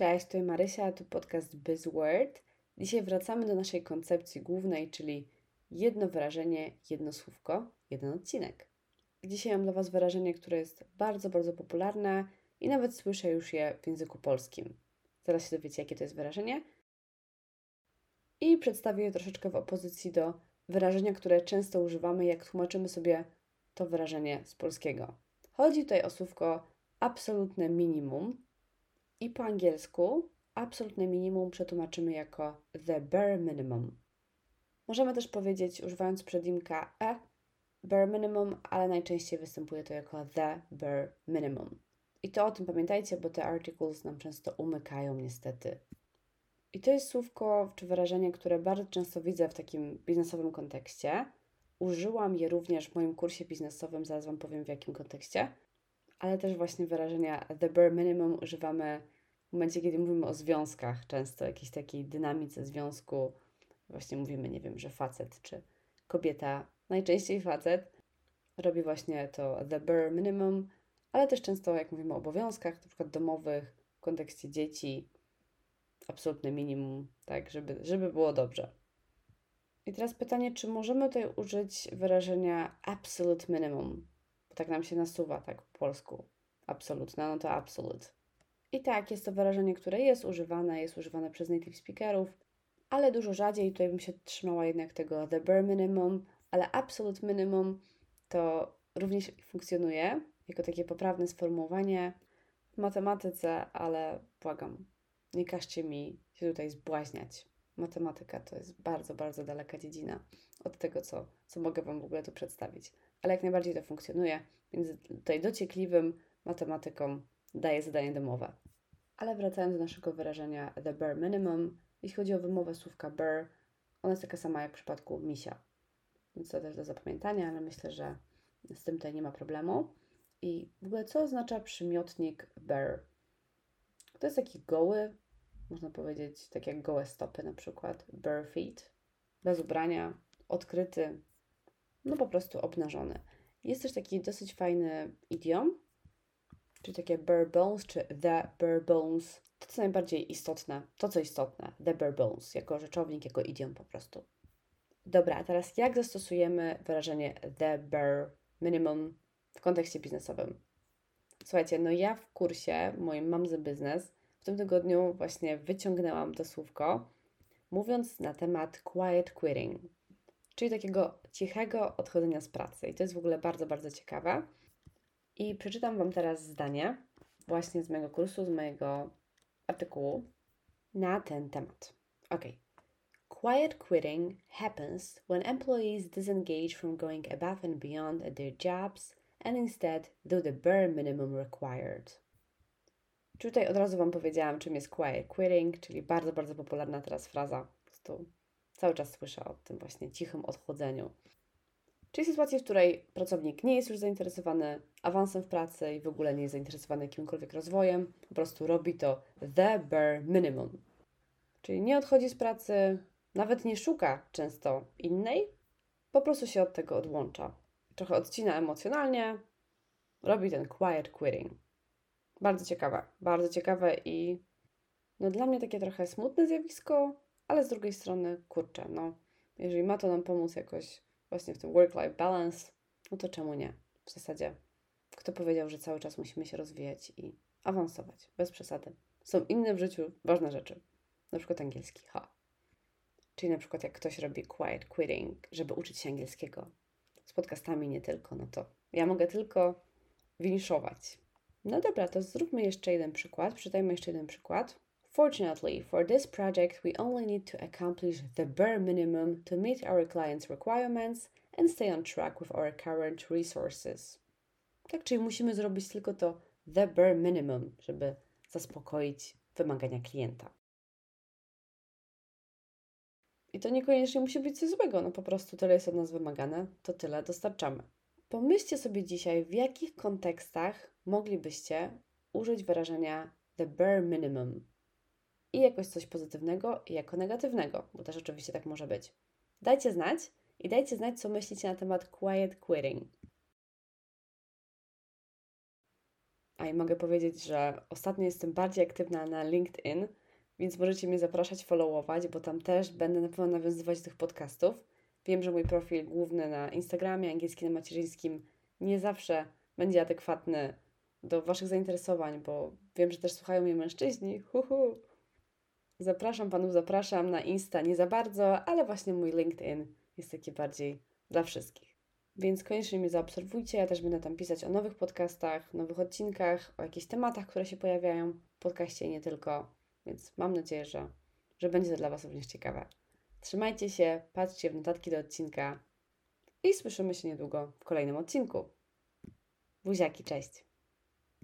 Cześć, to Marysia, to podcast BizWord. Dzisiaj wracamy do naszej koncepcji głównej, czyli jedno wyrażenie, jedno słówko, jeden odcinek. Dzisiaj mam dla Was wyrażenie, które jest bardzo, bardzo popularne i nawet słyszę już je w języku polskim. Zaraz się dowiecie, jakie to jest wyrażenie. I przedstawię je troszeczkę w opozycji do wyrażenia, które często używamy, jak tłumaczymy sobie to wyrażenie z polskiego. Chodzi tutaj o słówko absolutne minimum i po angielsku absolutne minimum przetłumaczymy jako the bare minimum. Możemy też powiedzieć, używając przedimka e, bare minimum, ale najczęściej występuje to jako the bare minimum. I to o tym pamiętajcie, bo te articles nam często umykają niestety. I to jest słówko czy wyrażenie, które bardzo często widzę w takim biznesowym kontekście. Użyłam je również w moim kursie biznesowym, zaraz Wam powiem w jakim kontekście, ale też właśnie wyrażenia the bare minimum używamy w momencie, kiedy mówimy o związkach, często jakiejś takiej dynamice związku. Właśnie mówimy, nie wiem, że facet czy kobieta, najczęściej facet, robi właśnie to the bare minimum, ale też często, jak mówimy o obowiązkach, przykład domowych, w kontekście dzieci, absolutne minimum, tak, żeby, żeby było dobrze. I teraz pytanie, czy możemy tutaj użyć wyrażenia absolute minimum? Tak nam się nasuwa, tak po polsku. Absolutne, no to absolute. I tak, jest to wyrażenie, które jest używane, jest używane przez native speakerów, ale dużo rzadziej. Tutaj bym się trzymała jednak tego the bare minimum, ale absolute minimum to również funkcjonuje jako takie poprawne sformułowanie w matematyce, ale błagam, nie każcie mi się tutaj zbłaźniać. Matematyka to jest bardzo, bardzo daleka dziedzina od tego, co, co mogę Wam w ogóle tu przedstawić. Ale jak najbardziej to funkcjonuje, więc tutaj dociekliwym matematykom daję zadanie domowe. Ale wracając do naszego wyrażenia the bare minimum, jeśli chodzi o wymowę słówka bare, ona jest taka sama jak w przypadku misia. Więc to też do zapamiętania, ale myślę, że z tym tutaj nie ma problemu. I w ogóle co oznacza przymiotnik bare? To jest taki goły, można powiedzieć, tak jak gołe stopy na przykład, bare feet, bez ubrania, odkryty, no po prostu obnażony. Jest też taki dosyć fajny idiom, czyli takie bare bones, czy the bare bones. To, co najbardziej istotne, to co istotne, the bare bones, jako rzeczownik, jako idiom po prostu. Dobra, a teraz jak zastosujemy wyrażenie the bare minimum w kontekście biznesowym? Słuchajcie, no ja w kursie moim Mam the Business w tym tygodniu właśnie wyciągnęłam to słówko, mówiąc na temat quiet quitting, czyli takiego cichego odchodzenia z pracy. I to jest w ogóle bardzo, bardzo ciekawe. I przeczytam Wam teraz zdanie właśnie z mojego kursu, z mojego artykułu na ten temat. Ok. Quiet quitting happens when employees disengage from going above and beyond at their jobs and instead do the bare minimum required. Tutaj od razu Wam powiedziałam, czym jest quiet quitting, czyli bardzo, bardzo popularna teraz fraza. Po prostu cały czas słyszę o tym właśnie cichym odchodzeniu. Czyli sytuacji, w której pracownik nie jest już zainteresowany awansem w pracy i w ogóle nie jest zainteresowany jakimkolwiek rozwojem, po prostu robi to the bare minimum. Czyli nie odchodzi z pracy, nawet nie szuka często innej, po prostu się od tego odłącza. Trochę odcina emocjonalnie, robi ten quiet quitting. Bardzo ciekawe, bardzo ciekawe i no dla mnie takie trochę smutne zjawisko, ale z drugiej strony, kurczę, no jeżeli ma to nam pomóc jakoś właśnie w tym work-life balance, no to czemu nie? W zasadzie, kto powiedział, że cały czas musimy się rozwijać i awansować, bez przesady. Są inne w życiu ważne rzeczy, na przykład angielski, ha. Czyli na przykład jak ktoś robi quiet quitting, żeby uczyć się angielskiego, z podcastami nie tylko, no to ja mogę tylko winszować. No dobra, to zróbmy jeszcze jeden przykład, przeczytajmy jeszcze jeden przykład. Fortunately, for this project, we only need to accomplish the bare minimum to meet our clients' requirements and stay on track with our current resources. Tak, czyli musimy zrobić tylko to the bare minimum, żeby zaspokoić wymagania klienta. I to niekoniecznie musi być coś złego, no po prostu tyle jest od nas wymagane, to tyle dostarczamy. Pomyślcie sobie dzisiaj, w jakich kontekstach moglibyście użyć wyrażenia the bare minimum i jakoś coś pozytywnego, jako negatywnego, bo też oczywiście tak może być. Dajcie znać i dajcie znać, co myślicie na temat quiet quitting. A i mogę powiedzieć, że ostatnio jestem bardziej aktywna na LinkedIn, więc możecie mnie zapraszać, followować, bo tam też będę na pewno nawiązywać do tych podcastów. Wiem, że mój profil główny na Instagramie, angielski na macierzyńskim, nie zawsze będzie adekwatny do Waszych zainteresowań, bo wiem, że też słuchają mnie mężczyźni. Huhu. Zapraszam Panów, zapraszam na Insta nie za bardzo, ale właśnie mój LinkedIn jest taki bardziej dla wszystkich. Więc koniecznie mnie zaobserwujcie. Ja też będę tam pisać o nowych podcastach, nowych odcinkach, o jakichś tematach, które się pojawiają w podcaście i nie tylko. Więc mam nadzieję, że, że będzie to dla Was również ciekawe. Trzymajcie się, patrzcie w notatki do odcinka i słyszymy się niedługo w kolejnym odcinku. Buziaki, cześć!